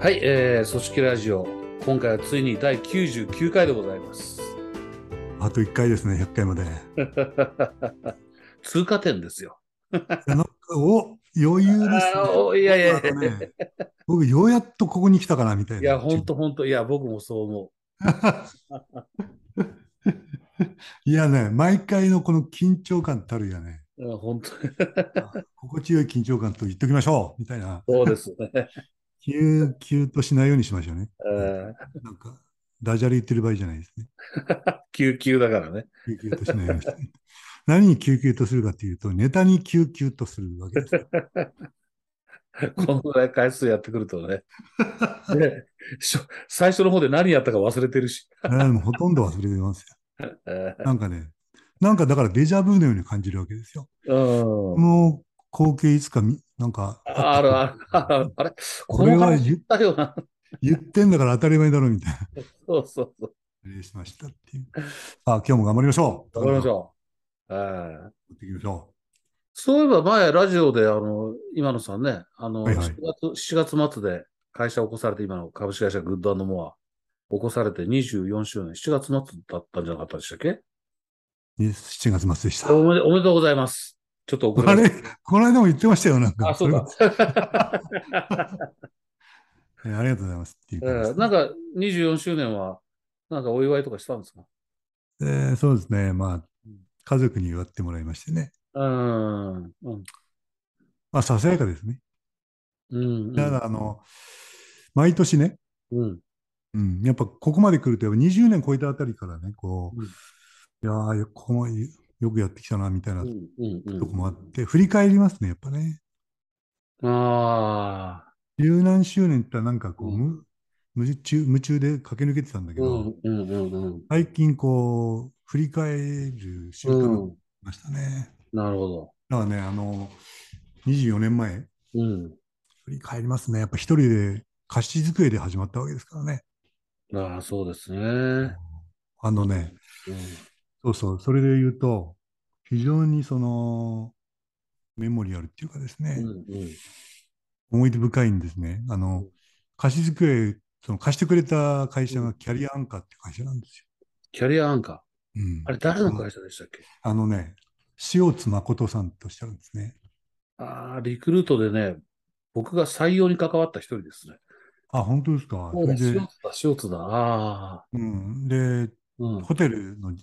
はい、えー、組織ラジオ、今回はついに第99回でございます。あと1回ですね、100回まで。通過点ですよ。お余裕ですねいやいやいやね僕、ようやっとここに来たかなみたいな。いや、ほんとほんと、いや、僕もそう思 いやね、毎回のこの緊張感たるやね、本当 に。心地よい緊張感と言っときましょうみたいな、そうですね。急、急としないようにしましょうね。えなんか、ダジャレ言ってる場合じゃないですね。ー、救急だからね。救急としないようにして。何に救急とするかというと、ネタに救急とするわけですよ。このぐらい回数やってくるとね。ね最初の方で何やったか忘れてるし。ほとんど忘れてますよ。えなんかね、なんかだからデジャブのように感じるわけですよ。この光景いつかみ、なんかあるあるある。あれここれは言だよな。言ってんだから当たり前だろみたいな。そうそうそう。失礼しましたっていう。さあ、今日も頑張りましょう。わかりましう。ょう。えーやっていきましょそういえば前、ラジオで、あの、今野さんね、あの、はいはい7月、7月末で会社を起こされて、今の株式会社グッドモア、起こされて24周年、7月末だったんじゃなかったでしたっけ？う。7月末でした。おめでおめでとうございます。ちょっと遅れあれ？この間も言ってましたよ、なんか。た。あ、そうだ。えーありがとうございますっていうえーなんか、24周年は、なんかお祝いとかしたんですか？えーそうですね。まあうん、家族に祝ってもらいましてね。うーん。うん。まあ、ささやかですね。うん。ただ、あの、毎年ね、うん。うん、やっぱここまで来ると、やっぱ20年超えたあたりからね、こう、うんいやー、ここまでよくやってきたな、みたいなうん。うん。うんとこもあって、振り返りますね、やっぱね。ああ。十何周年ってなんかこう、うんむ夢中夢中で駆け抜けてたんだけうど、ん。うん。うん。うん。最近こう、振り返る習慣がましたね。なるほど。だからね、あの、24年前、うん。振り返りますね。やっぱ一人で貸し机で始まったわけですからね。ああ、そうですね。うん。あのね、そうそう、それで言うと、非常にその、メモリアルっていうかですね、うん。うん。思い出深いんですね。あの、貸し机、その貸してくれた会社がキャリアアンカーっていう会社なんですキャリアアンカよ。うんー。あれ、誰の会社でしたっけ？あのね、塩津誠さんとおっしゃるんですね。ああ、リクルートでね、僕が採用に関わった一人ですね。あ、本当ですか？塩津だ、塩津だ。ああ。うん、で、うん。ホテルの、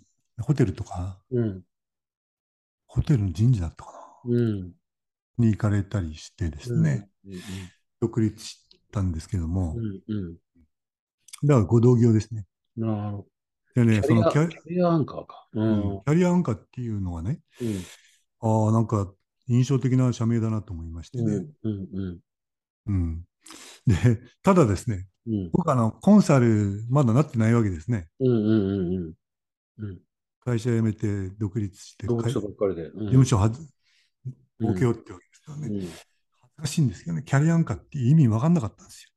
ホテルとか、うん。ホテルの人事だったかな、うん。に行かれたりしてですね、うん。独立したんですけども、うん。うん。だからご同業ですね。うん。なるほでね、ど。キャリア、そのキャリアアンカーか。う。うんんキャリアアンカーっていうのはね、うん。ああ、なんか印象的な社名だなと思いましてね。うん。うん。うん。うん。で、ただですね、うん。僕あの、コンサルまだなってないわけですね。うん。うん。うん。うん。会社辞めて独立して、動物会事所ばっかりで。うん務所はず、うん設けようってわけですよね。うん。恥ずかしいんですけどね、キャリアアンカーって意味わかんなかったんです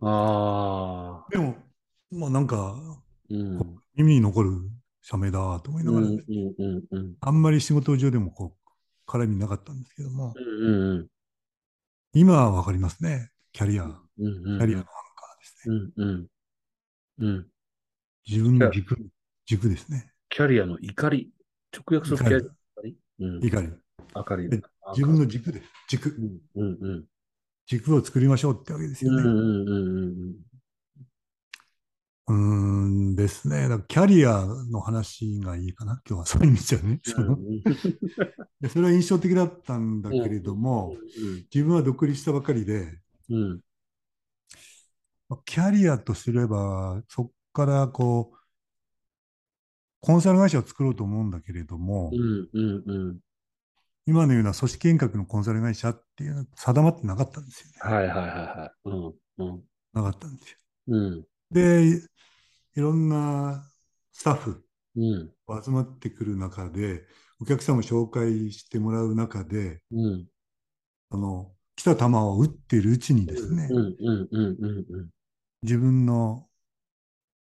よ。ああ。でも、まあなんか、うん。耳に残る社名だと思いなうん。がら。あんまり仕事上でもこう、絡みなかったんですけども、うん。うん。今はわかりますね。キャリア、キうん。ャリアのアンカーですね。うん。うん。うん。自分の軸、軸ですね。キャリアの怒り。直訳するとキャリアの怒り？うん。怒り。明かりで。自分の軸です。軸。うん。うん。うん。軸を作りましょうってわけですうん。よね。うん。うん。うーんですね。だからキャリアの話がいいかな。今日は そういう意味じゃね。その でそれは印象的だったんだけれども、自分は独立したばかりで、うん。キャリアとすれば、そこからこう、コンサル会社を作ろうと思うんだけれども、うん。うん。うん。今のような組織変革のコンサル会社っていうのは定まってなかったんですよね。はいはいはいはい。うん。うん。なかったんですよ。うん。で、いろんなスタッフうん。集まってくる中で、お客さんを紹介してもらう中で、うん。あの、来た球を打っているうちにですね。自分の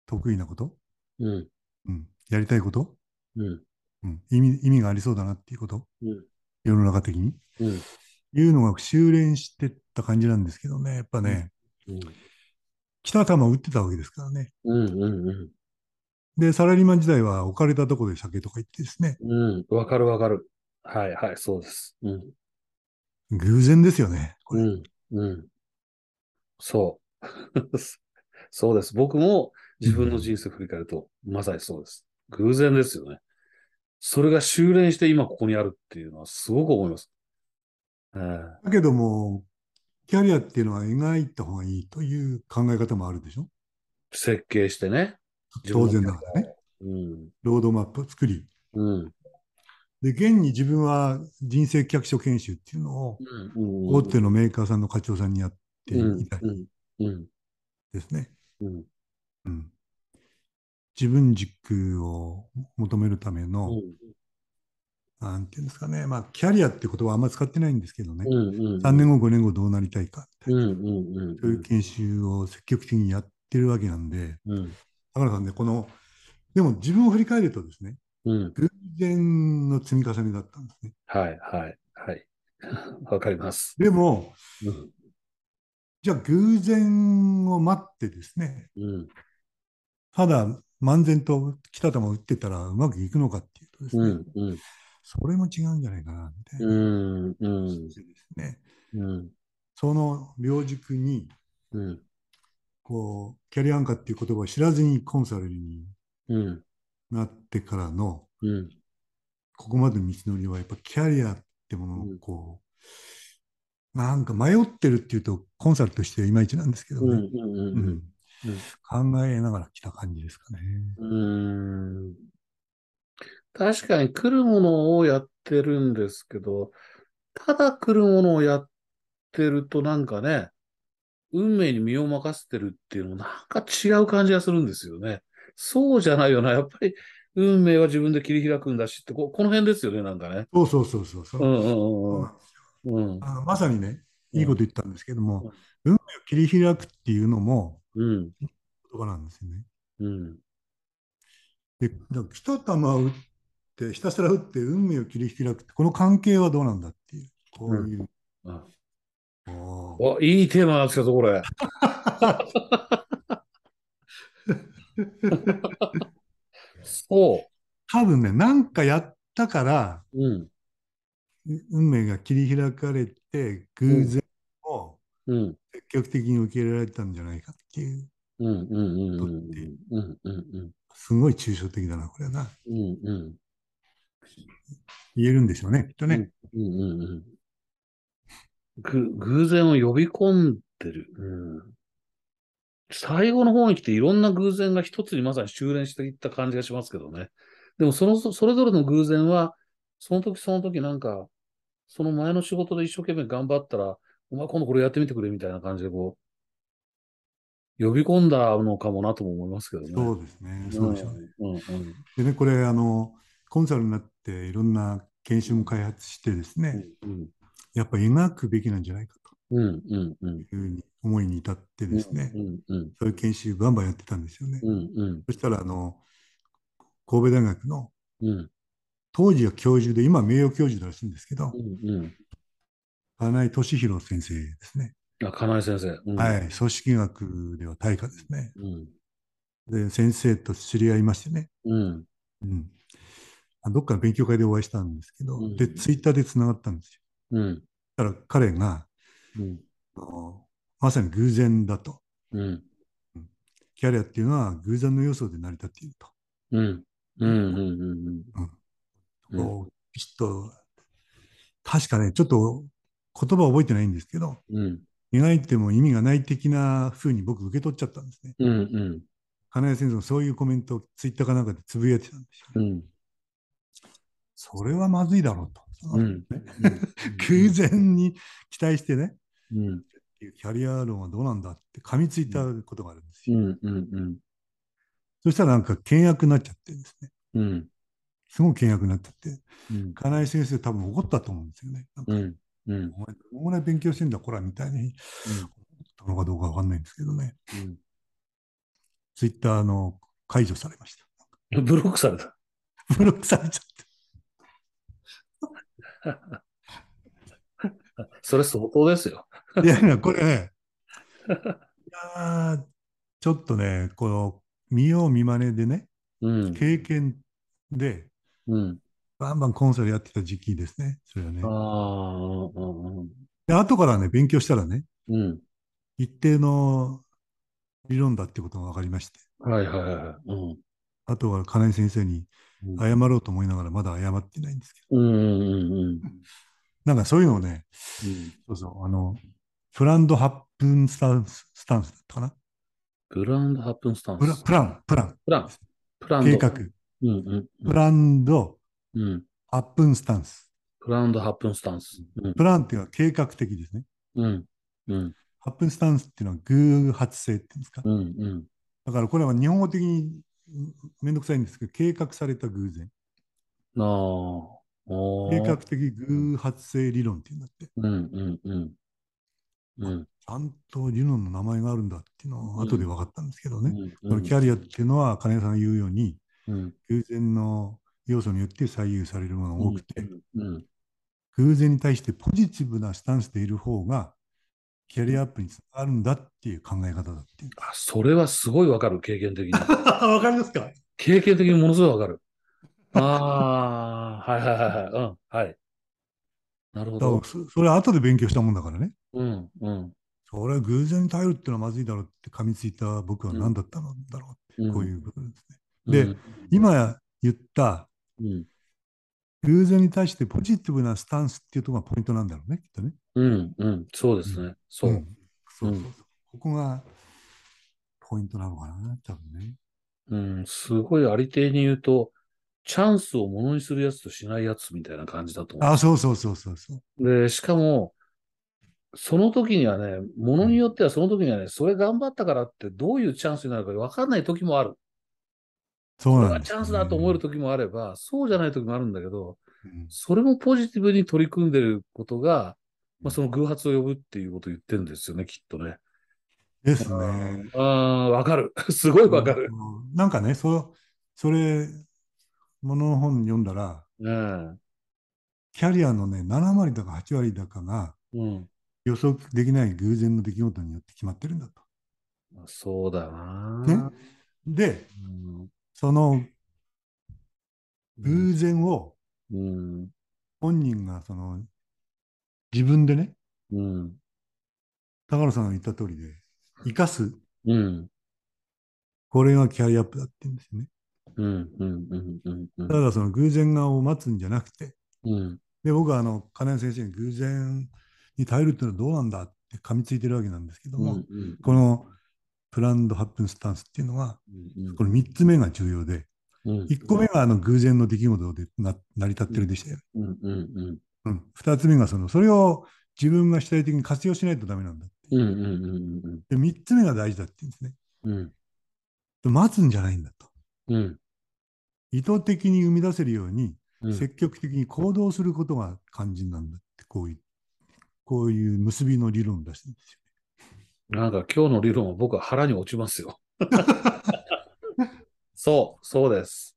得意なこと、うん。うん、やりたいこと、うん。うん、意味、意味がありそうだなっていうこと、うん。世の中的に、うん。いうのが修練してった感じなんですけどね、やっぱね、うん。北玉を打ってたわけですからね。うんうんうん。で、サラリーマン時代は置かれたところで酒とか行ってですね、うん。わかるわかる。はいはい、そうです。うん。偶然ですよね。これうん。うん。そう。そうです。僕も自分の人生を振り返ると、まさにそうです。偶然ですよね。それが修練して今ここにあるっていうのはすごく思います。ええだけども、キャリアっていうのは描いた方がいいという考え方もあるでしょ？設計してね。当然ながらね。うん。ロードマップを作り。うん。で、現に自分は人生企画書研修っていうのをうん。大手のメーカーさんの課長さんにやってうんいたり。ですね。うん。うん、自分軸を求めるための、うん。なんていうんですかね、まあ、キャリアって言葉はあんま使ってないんですけどね、うん。3年後、5年後どうなりたいか、うん。うん。うん。そういう研修を積極的にやってるわけなんで、うん。高野さんね、この、でも自分を振り返るとですね、うん。偶然の積み重ねだったんですね。はい。はい。はい。わかります。でも、うん。じゃあ偶然を待ってですね、うん。ただ漫然と来た球を打ってたらうまくいくのかっていうとですね、うん。うん。それも違うんじゃないかな、みたいな。うん。うん。ですね。うん。その両軸に、うん。こう、キャリアアンカーっていう言葉を知らずにコンサルにうん。なってからの、うん。ここまでの道のりは、やっぱキャリアってものうんをこう、なんか迷ってるっていうと、コンサルとしてはいまいちなんですけどうん。ね。考えながら来た感じですかね。うん。確かに来るものをやってるんですけど、ただ来るものをやってるとなんかね、運命に身を任せてるっていうのもなんか違う感じがするんですよね。そうじゃないよな。やっぱり運命は自分で切り開くんだしって、ここの辺ですよね、なんかね。そうそうそうそうそうう。んまさにね、いいこと言ったんですけども、うん運命を切り開くっていうのもうん。言葉なんですよね。うん。で、だから来た球を打って、ひたすら打って運命を切り開くって、この関係はどうなんだっていう、こういう。あおーおいいテーマなんですけど、これ。そ多分ね、なんかやったから、う。うん。運命が切り開かれて、偶然をうん。積極的に受け入れられたんじゃないかっていう、うんうんうんうんうんうんうんすごい抽象的だな、これはな。うんうん言えるんでしょうね、きっとね。うんうんうんぐ偶然を呼び込んでる。うん最後の方に来ていろんな偶然が一つにまさに修練していった感じがしますけどね。でもその、それぞれの偶然は、その時その時なんか、その前の仕事で一生懸命頑張ったら、お前今度これやってみてくれみたいな感じでこう、呼び込んだのかもなとも思いますけどね。そうですね。そうでしょうね。うんうん。でね、これ、あの、コンサルになっていろんな研修も開発してですね、うんやっぱ描くべきなんじゃないかうんうんうん。というふうに思いに至ってですね、うんうんそういう研修バンバンやってたんですよね。うんうん。そしたら、あの、神戸大学のうん。当時は教授で、今名誉教授らしいんですけど、うんうん金井俊弘先生ですね。あ、金井先生。うん。はい、組織学では大家ですね。うん。で、先生と知り合いましてね、うん。うん、あどっかの勉強会でお会いしたんですけど、うん。で、ツイッターでつながったんですよ。うん。だから彼が、うん。まさに偶然だと。うん。キャリアっていうのは偶然の要素で成り立っていると。うん。うん。うん。うん。うん。こうピシッと、確かね、ちょっと言葉は覚えてないんですけど、うん描いても意味がない的な風に僕受け取っちゃったんですね。うんうん金井先生もそういうコメントをツイッターかなんかでつぶやいてたんですよ。うんそれはまずいだろうと。うん 偶然に期待してね、うんキャリア論はどうなんだって噛みついたことがあるんですよ。うんうんうんそしたらなんか険悪になっちゃってですね。うんすごく険悪になっちゃって、うん金井先生多分怒ったと思うんですよね。なんかうんうんお前どのぐらい勉強してんだ、こらみたいに思ったのかどうかわかんないんですけどね。ツイッターの解除されました。うんブロックされた？ブロックされちゃって。それ相当ですよ。いやいや、これね、やーちょっとね、この見よう見まねでね、うん。経験でうん。バンバンコンサルやってた時期ですね、それはねあ。あ、うん。で、後からね、勉強したらね、うん。一定の理論だってことが分かりまして、はいはいはい。うん。あとは金井先生にうん謝ろうと思いながらまだ謝ってないんですけど、うんうんうんなんかそういうのをね、うん。そうそう、あの、プランド8分スタンススタンスだったかなグランドハップンスタンス。プラプラン、プラン、プラン。プランド。計画。うんうんプランドうん。うん。8分スタンス。プランドハップンスタンス。うんプランっていうのは計画的ですね。うん。うん。8分スタンスっていうのは偶発性っていうんですか？うんうん。だからこれは日本語的にうんめんどくさいんですけど、計画された偶然。ああ。計画的偶発性理論っていうんだって。うんうんうん。うん。ちゃんと理論の名前があるんだっていうのは後で分かったんですけどね。キャリアっていうのは金谷さんが言うようにうん。偶然の要素によって左右されるものが多くて、うん。偶然に対してポジティブなスタンスでいる方がキャリアアップにつながるんだっていう考え方だっていう。あ、それはすごいわかる、経験的に。わかりますか？経験的にものすごいわかる。ああ、はいはいはいはい。うん。はい。なるほど。そそれは後で勉強したもんだからね。うんうん。それは偶然に頼るってのはまずいだろうって噛みついた僕は何だったのだろうって、うんこういうことですね。でうん今言ったうん。偶然に対してポジティブなスタンスっていうところがポイントなんだろうね、きっとね。うんうん。そうですね。そう。んそうここがポイントなのかな、多分ね。うん。すごいありていに言うと、チャンスをものにするやつとしないやつみたいな感じだと思う。あ、そうそうそうそうそう。で、しかも、その時にはね、ものによってはその時にはね、それ頑張ったからってどういうチャンスになるか分かんない時もある。そうなんね、がチャンスだと思える時もあれば、そうじゃない時もあるんだけど、うんそれもポジティブに取り組んでることが、まあ、その偶発を呼ぶっていうことを言ってるんですよね、きっとね。ですね。ああ、わかる。すごいわかる。うんなんかね、そそれ、ものの本読んだら、うん。キャリアのね、7割だか8割だかがうん。予測できない偶然の出来事によって決まってるんだと。そうだな。ねで、うんその偶然をうん。本人がその自分でね、うん。高野さんが言った通りで、生かす、うん。これがキャリアアップだって言うんですよね。ただその偶然がを待つんじゃなくて、うん。で僕はあの金谷先生に偶然に頼るっていうのはどうなんだって噛みついてるわけなんですけども、うん。このプランドハップンスタンスっていうのは、うん。これ3つ目が重要で、うん。1個目があの偶然の出来事でな成り立ってるでしたよ。うん。うん。うん。うん、2つ目がその、それを自分が主体的に活用しないとダメなんだ。うん。うん。うん。で、3つ目が大事だって言うんですね。うん。で待つんじゃないんだと。うん。意図的に生み出せるように、うん。積極的に行動することが肝心なんだって、こういう、こういう結びの理論を出してるんですよ。なんか今日の理論は僕は腹に落ちますよ。そう、そうです。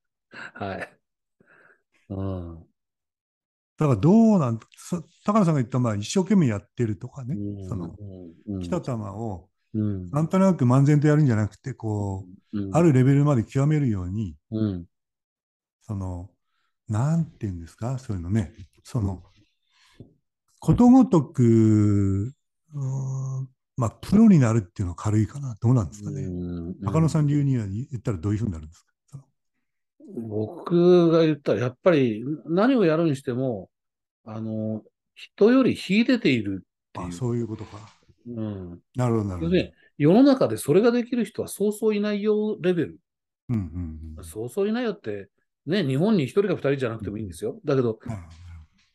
はい。うん。だからどうなんそ高野さんが言ったまあ一生懸命やってるとかね、うんそのうん来た球をうんなんとなく漫然とやるんじゃなくてこう、うんあるレベルまで極めるようにうんそのなんていうんですかそういうのねそのことごとくまあプロになるっていうのは軽いかなどうなんですかね、うん高野さん流には言ったらどういうふうになるんですか？僕が言ったら、やっぱり何をやるにしても、あの、人より秀でているっていう。あそういうことかうん。なるほどなるほど、世の中でそれができる人はそうそういないよレベル。うんうんうんそうそういないよって、ね、日本に一人か二人じゃなくてもいいんですよ。だけど、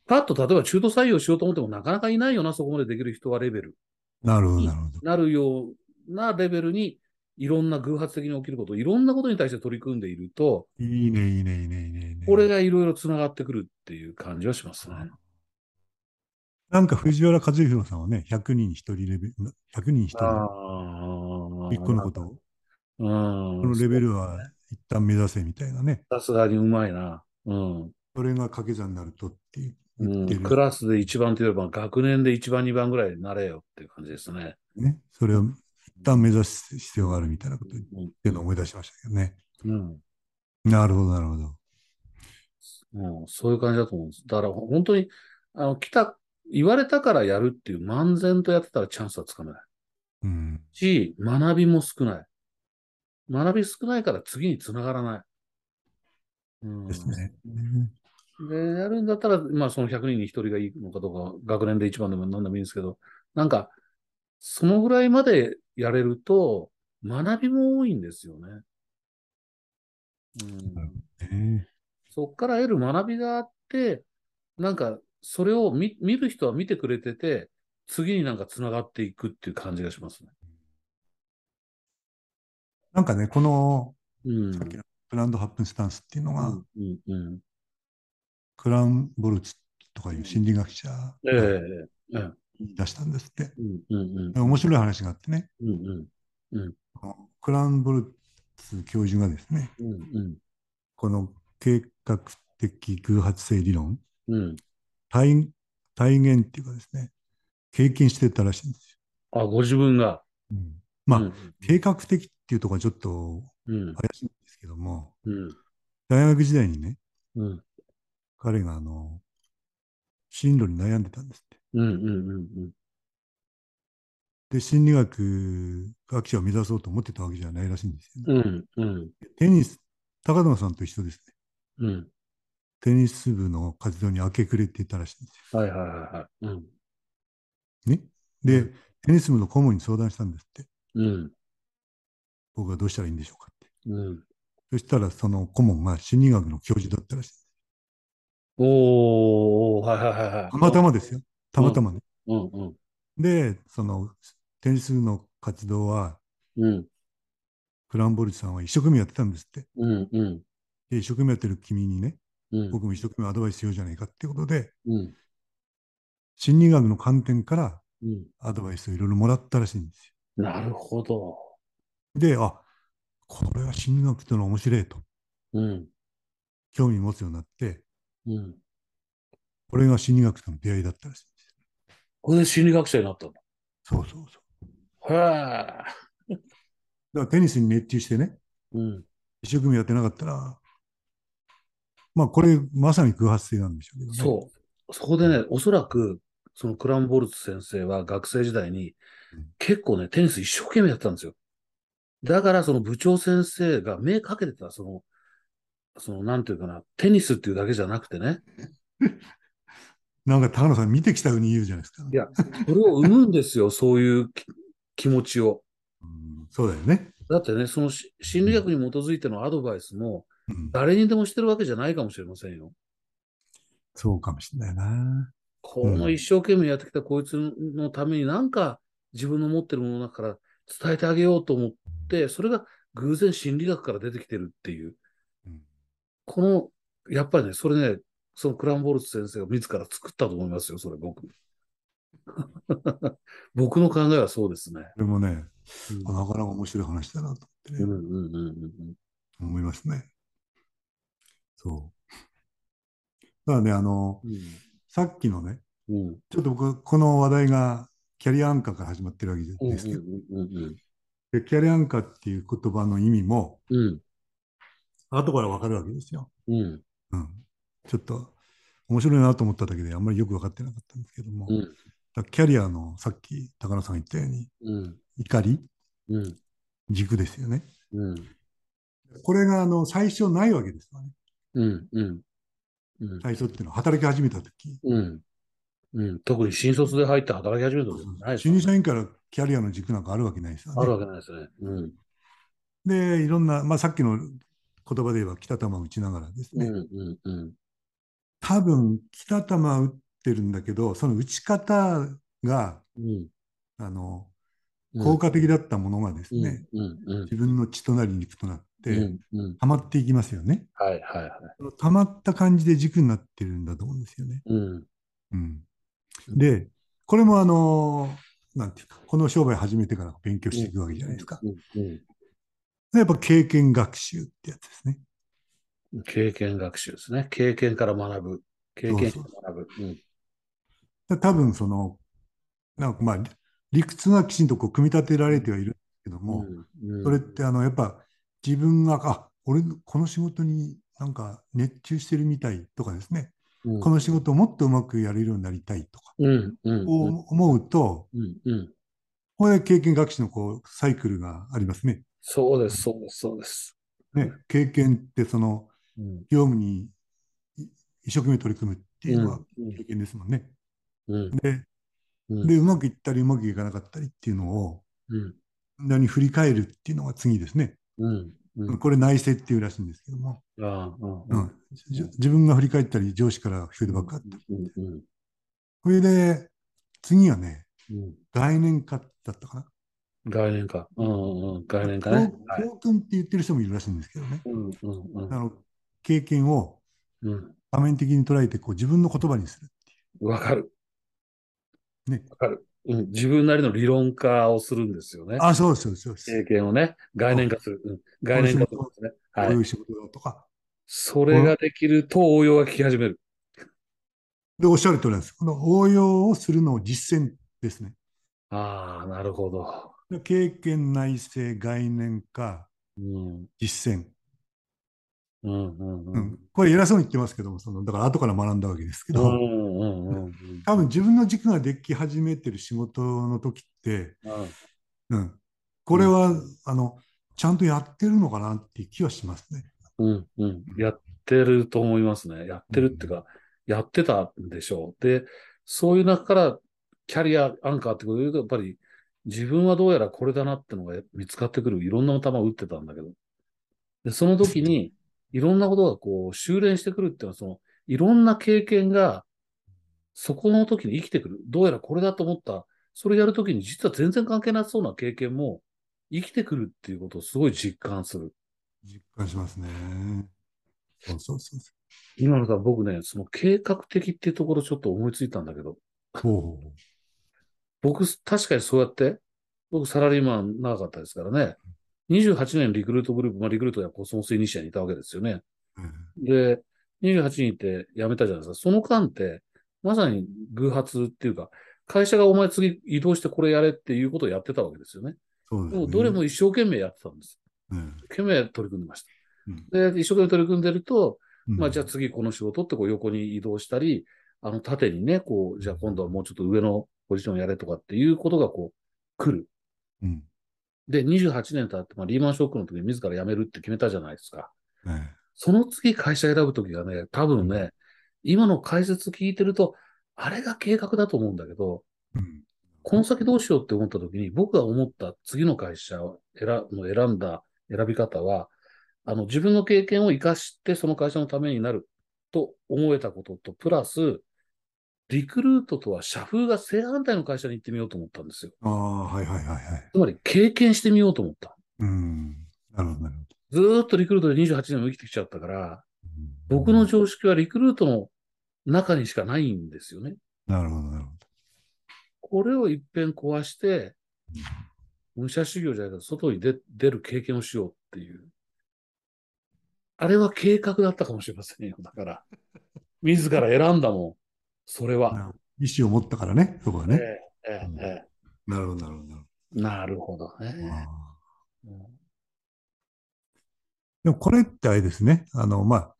パッと例えば中途採用しようと思ってもなかなかいないよな、そこまでできる人はレベル。なるほどなるほどなるようなレベルに、いろんな偶発的に起きること、いろんなことに対して取り組んでいると、いいねいいねいいねいいねこれがいろいろつながってくるっていう感じはしますね。なんか藤原和弘さんはね、100人に1人レベル、100人に1人。一個のことを、うん。このレベルは一旦目指せみたいなね、さすがにうまいな。うん。それが掛け算になるとってう言ってる、ん、クラスで一番といえば、学年で一番、二番ぐらいになれよっていう感じですね。ね。それを言っ旦目指す必要があるみたいなこと言っうんてるのを思い出しましたけどね。うんなるほど、なるほど。うん、そういう感じだと思うんです。だから本当に、あの、来た、言われたからやるっていう漫然とやってたらチャンスはつかめない。うん。し、学びも少ない。学び少ないから次につながらない。うん、ですね。で、やるんだったら、まあその100人に1人がいいのかどうか、学年で一番でも何でもいいんですけど、なんか、そのぐらいまでやれると、学びも多いんですよね。うん、ねそっから得る学びがあって、なんか、それを見見る人は見てくれてて、次になんか繋がっていくっていう感じがしますね。なんかね、この、うん。さっきのグランドハップンスタンスっていうのが、うん、うん、うん。クランボルツとかいう心理学者が出したんですって。うん、うん、うん。面白い話があってね、うん、うん。クランボルツ教授がですね、うん、うん。この計画的偶発性理論、うん。体体現っていうかですね、経験してたらしいんですあ、ご自分が。よ。まあ、うん、計画的っていうところはちょっとうん、怪しいんですけども、うん、大学時代にね、うん、彼があの、進路に悩んでたんですって。うん、うん、うん。で、心理学学者を目指そうと思ってたわけじゃないらしいんですよね。うん、うん、テニス、高野さんと一緒ですね。うん。テニス部の活動に明け暮れていたらしいんですはいはいはいはい。うん、よ。ね？で、うんテニス部の顧問に相談したんですって。うん、僕はどうしたらいいんでしょうかって。うん。そしたら、その顧問が心理学の教授だったらしい。おー、はいはいはいはい。たまたまですよ。たまたまね。うん、うん、で、そのテニス部の活動は、うん、クランボルツさんは一生懸命やってたんですって。うん、うん、で、一生懸命やってる君にね、うん、僕も一生懸命アドバイスしようじゃないかっていうことで、うん、心理学の観点からうん。アドバイスをいろいろもらったらしいんですなるほど。よ。で、あ、これは心理学ってのは面白いと、うん、興味持つようになって、うん。これが心理学との出会いだったらしいんですよ。これで心理学者になったんだ。そうそうそう。へえ。だからテニスに熱中してね、うん、一生懸命やってなかったら、まあこれまさに空発性なんでしょうけどね。そう。そこでね、おそらく、そのクランボルツ先生は学生時代にうん結構ね、テニス一生懸命やってたんですよ。だからその部長先生が目かけてた、その、その、なんていうかな、テニスっていうだけじゃなくてね、なんか高野さん見てきたように言うじゃないですか。いや、それを生むんですよ、そういうき気持ちを。うんそうだよね。だってね、そのし心理学に基づいてのアドバイスも、うん誰にでもしてるわけじゃないかもしれませんよ。そうかもしれないな。この一生懸命やってきたこいつのためになんか自分の持ってるものの中から伝えてあげようと思って、それが偶然心理学から出てきてるっていう。うんこの、やっぱりね、それね、そのクランボルツ先生が自ら作ったと思いますよ、それ僕。僕の考えはそうですね。でもね、うんあなかなか面白い話だなと思ってね、うんうんうんうん思いますね。そう。だからね、あの、うんさっきのね、うんちょっと僕、この話題がキャリアアンカーから始まってるわけうんですけど、キャリアアンカーっていう言葉の意味も、うん後からわかるわけですよ。うんうん。ちょっと面白いなと思っただけであんまりよく分かってなかったんですけども、うんキャリアのさっき高野さんが言ったように、うん怒り、うん軸ですよね。うんこれがあの最初ないわけですよね。うんうんうん最初っていうのは働き始めたとき。うんうん特に新卒で入って働き始めた時ないです新入社員からキャリアの軸なんかあるわけないですよね。あるわけないですね。うんで、いろんな、まあ、さっきの言葉で言えば北玉打ちながらですね、うんうんうん。多分北玉打ってるんだけど、その打ち方がうん。あのうん。効果的だったものがですね、うんうん自分の血となり肉となっうて、んうん。溜まっていきますよね。はいはいはい。溜まった感じで軸になってるんだと思うんですよね。うん。うん、で、これもあの、なんていうか、この商売始めてから勉強していくわけじゃないですか。うんうんやっぱ経験学習ってやつですね。うん経験学習ですね。経験から学ぶ。経験かそうそうら学ぶ。うん。だ多分その、なんかまあ、理屈がきちんとこう組み立てられてはいるんですけども、うん。うん。それってあのやっぱ自分が、あ俺、この仕事になんか熱中してるみたいとかですね、うん。この仕事をもっとうまくやれるようになりたいとか、うん。うん。思うと、うん。うん。これ経験学習のこうサイクルがありますね。そうです、そうです、そうです。ね経験ってそのうん。業務にい一生懸命取り組むっていうのはうん経験ですもんね。うん。で、うん。でうまくいったりうまくいかなかったりっていうのをうん。何振り返るっていうのが次ですね。うんうん。これ内省っていうらしいんですけども、うあん、じ自分が振り返ったり上司からフィードバックあったり。うんう。ん。それで次はね、うん。概念化だったかな。概念化。うんうんうん概念化ね。はい教訓って言ってる人もいるらしいんですけどね。うんうんうんあの経験をうん画面的に捉えてこう自分の言葉にするっていわかる。う。ね。わかる。うん、自分なりの理論化をするんですよね。あ、そうです、そうですそうです。経験をね、概念化する。うん、概念化するんですね。こはい。ういう仕事だとか。それができると応用が効き始める。で、おっしゃる通りなんです。この応用をするのを実践ですね。ああ、なるほど。で経験、内省、概念化、うん、実践。うん、うん、う。うんん、これ偉そうに言ってますけども、そのだから後から学んだわけですけど、うん、うん、うん。多分自分の軸ができ始めてる仕事の時って、うん、これは、あのちゃんとやってるのかなっていう気はしますね。うん、うん。やってると思いますね。やってるっていうか、やってたんでしょう。で、そういう中から、キャリアアンカーってことで言うと、やっぱり、自分はどうやらこれだなってのが見つかってくる。いろんな球を打ってたんだけど。で、その時に、いろんなことがこう、修練してくるっていうのは、その、いろんな経験が、そこの時に生きてくる。どうやらこれだと思った。それやるときに実は全然関係なさそうな経験も生きてくるっていうことをすごい実感する。実感しますね。そうそうそうそ今のさ、僕ね、その計画的っていうところちょっと思いついたんだけど、う。ほう僕、確かにそうやって、僕サラリーマン長かったですからね、28年リクルートグループ、まあリクルートやコスモスイニシアにいたわけですよね。うんで、28人って辞めたじゃないですか。その間って、まさに偶発っていうか、会社がお前次移動してこれやれっていうことをやってたわけですよね。ですね。でもどれも一生懸命やってたんです。うん、懸命取り組んでました。うんで、一生懸命取り組んでると、うんまあ、じゃあ次この仕事ってこう横に移動したり、あの縦にね、こう、じゃあ今度はもうちょっと上のポジションやれとかっていうことがこう、来る。うんで、28年経って、まあ、リーマンショックの時に自ら辞めるって決めたじゃないですか。えその次会社選ぶ時がね、多分ね、今の解説聞いてると、あれが計画だと思うんだけど、えうんこの先どうしようって思った時に、僕が思った次の会社を選の選んだ選び方は、あの、自分の経験を活かしてその会社のためになると思えたことと、プラス、リクルートとは社風が正反対の会社に行ってみようと思ったんですよ。ああ、はいはいはいはい。つまり経験してみようと思った。うん。なるほど、なるほずーっとリクルートで28年も生きてきちゃったから、ど。僕の常識はリクルートの中にしかないんですよね。なるほど、なるほこれを一遍壊して、武者修行じゃないけど、外に出出る経験をしようっていう。あれは計画だったかもしれませんよ。だから、自ら選んだもん。それど。は。な意思を持ったからね、そこはね。えええええなるほど、なるほどなるほど。ね。うんでもこれってあれですね。あの、まあ、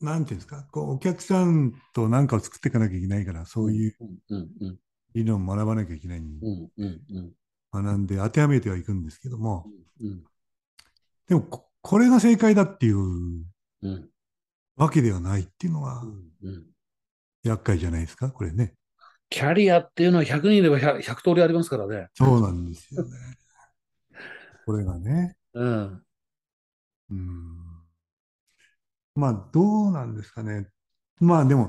なんていうんですか、こう、お客さんと何かを作っていかなきゃいけないから、そういううんうん理論を学ばなきゃいけないんでうんうんうん学んで当てはめてはいくんですけども、うんでもこ、これが正解だっていううんわけではないっていうのがうんうん厄介じゃないですか、これね。キャリアっていうのは100人いれば 100, 100通りありますからね。そうなんですよね。これがね。うん。うん。まあ、どうなんですかね。まあ、でも、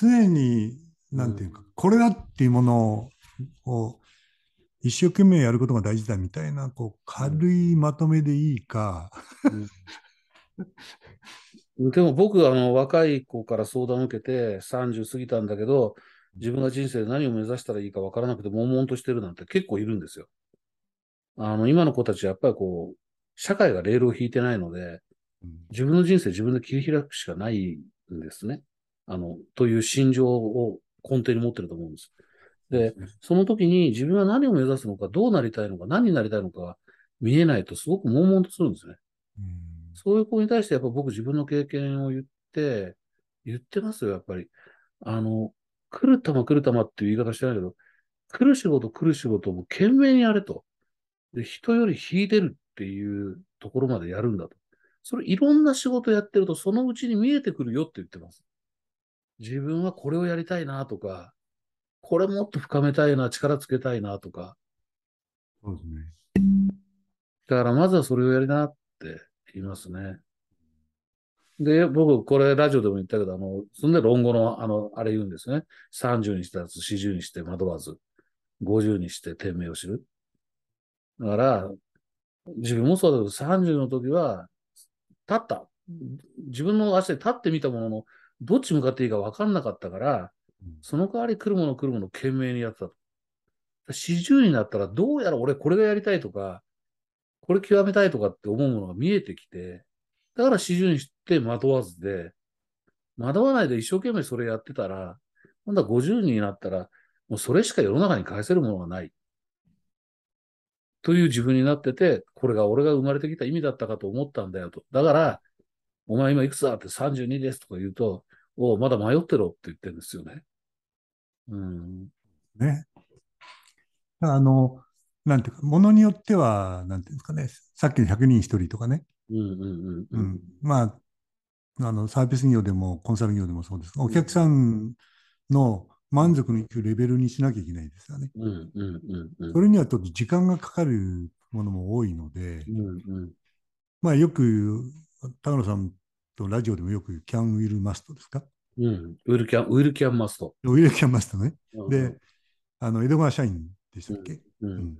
常に、なんていうか、これだっていうものを一生懸命やることが大事だみたいな、こう、軽いまとめでいいか、でも僕、あの、若い子から相談を受けて30過ぎたんだけど、自分が人生で何を目指したらいいか分からなくて悶々としてるなんて結構いるんですよ。あの、今の子たちはやっぱりこう、社会がレールを引いてないので、うん自分の人生自分で切り開くしかないんですね。あの、という心情を根底に持ってると思うんです。で、その時に自分は何を目指すのか、どうなりたいのか、何になりたいのかが見えないとすごく悶々とするんですね。うんそういう子に対してやっぱ僕自分の経験を言って、言ってますよ、やっぱり。あの、来る玉来る玉っていう言い方してないけど、来る仕事来る仕事を懸命にやれと。で、人より引いてるっていうところまでやるんだと。それいろんな仕事やってるとそのうちに見えてくるよって言ってます。自分はこれをやりたいなとか、これもっと深めたいな、力つけたいなとか。そうですね。だからまずはそれをやりなって言いますね。で、僕、これラジオでも言ったけど、あの、そんで論語の、あの、あれ言うんですね。30にしたやつ、40にして惑わず、50にして天命を知る。だから、自分もそうだけど、30の時は、立った。自分の足で立ってみたものの、どっち向かっていいか分かんなかったから、その代わり来るもの来るもの懸命にやってたと。40になったら、どうやら俺これがやりたいとか、これ極めたいとかって思うものが見えてきて、だから40にして惑わずで、惑わないで一生懸命それやってたら、今度は50になったら、もうそれしか世の中に返せるものがない。という自分になってて、これが俺が生まれてきた意味だったかと思ったんだよと。だから、お前今いくつだって32ですとか言うと、おまだ迷ってろって言ってるんですよね。うん。ね。あの、なんていうか、ものによっては、なんていうんですかね、さっきの100人1人とかね、うんうんうんううん。ん、まあ、あの、サービス業でもコンサル業でもそうですが、お客さんの満足のいくレベルにしなきゃいけないですよね。うんうんうんうん。それにはちょっと時間がかかるものも多いので、うんうん。まあよく、高野さんとラジオでもよく、キャンウィルマストですか？うん。ウィルキャン、ウィルキャンマスト。ウィルキャンマストね。うんで、あの、江戸川社員でしたっけ、ううん。ん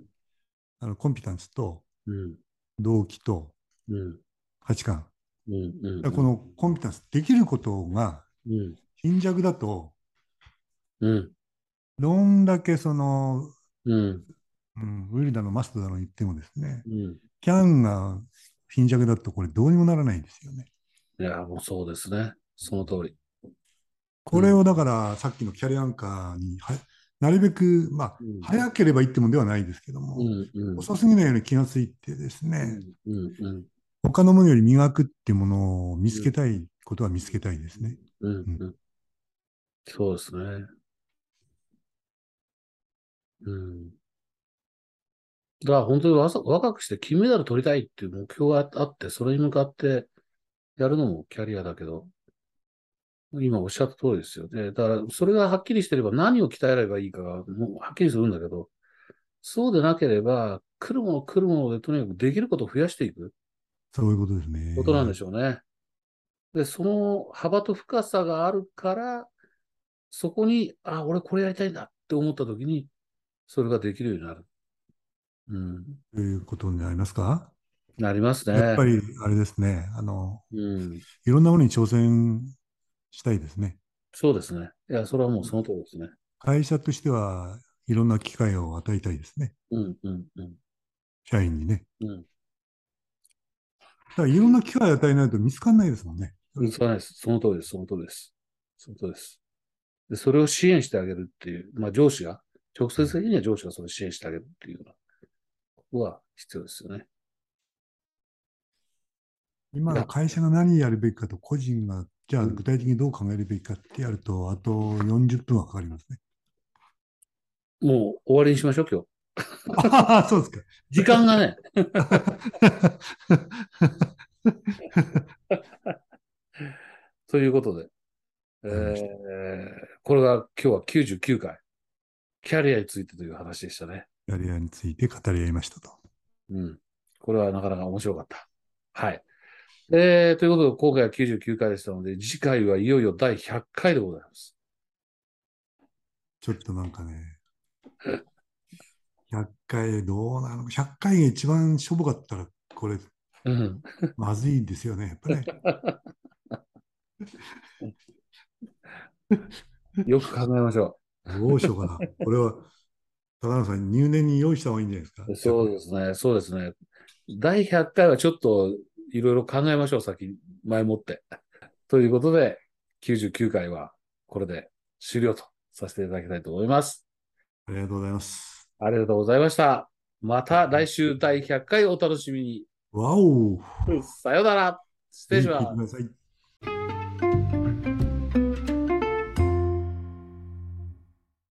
あのコンピタンスとうん動機とうん価値観。うこのコンピタンス、できることがうん貧弱だと、うんどんだけその、うんうん、ウィルだのマストだの言ってもですね、うんキャンが貧弱だとこれどうにもならないんですよね。いや、もうそうですね。その通り。これをだからさっきのキャリアアンカーにはなるべく、まあ、うん早ければいいってもんではないですけども、うんうん遅すぎないように気がついてですうね、んうんうん他のものより磨くっていうものを見つけたいことは見つけたいですね。うんうんそうですね。うん。だから本当に若くして金メダル取りたいっていう目標があって、それに向かってやるのもキャリアだけど、今おっしゃった通りですよね。だからそれがはっきりしてれば何を鍛えればいいかがもうはっきりするんだけど、そうでなければ、来るもの来るものでとにかくできることを増やしていくそういうことですね。ことなんでしょうね。で、その幅と深さがあるから、そこに、あ、俺これやりたいんだって思ったときに、それができるようになる。うん。ということになりますか、なりますね。やっぱりあれですね、あの、うん。いろんなものに挑戦したいですね。そうですね。いや、それはもうその通りですね。会社としてはいろんな機会を与えたいですね。うん、うん、うん。社員にね。うん。だからいろんな機会を与えないと見つかんないですもんね。うん、そうないです。その通りです。その通りです。その通りです。で、それを支援してあげるっていう、まあ上司が、直接的には上司がそれを支援してあげるっていうようなことが必要ですよね。今の会社が何やるべきかと個人が、じゃあ具体的にどう考えるべきかってやると、あと40分はかかりますね。もう終わりにしましょう、今日。ああ、そうですか。時間がね、ということで、えーこれが今日は99回、キャリアについてという話でしたね。キャリアについて語り合いましたと。うん。これはなかなか面白かった。はい。えーということで、今回は99回でしたので、次回はいよいよ第100回でございます。ちょっとなんかね、100回どうなの？か、100回が一番しょぼかったら、これ、うん。まずいですよね、やっぱね。よく考えましょどうしようかな。これは、高野さん、入念に用意した方がいいんじゃないですか？う。そうですね。そうですね。第100回はちょっといろいろ考えましょう、先、前もって。ということで、99回はこれで終了とさせていただきたいと思います。ありがとうございます。ありがとうございました。また来週第100回お楽しみに。わおさようなら。失礼します。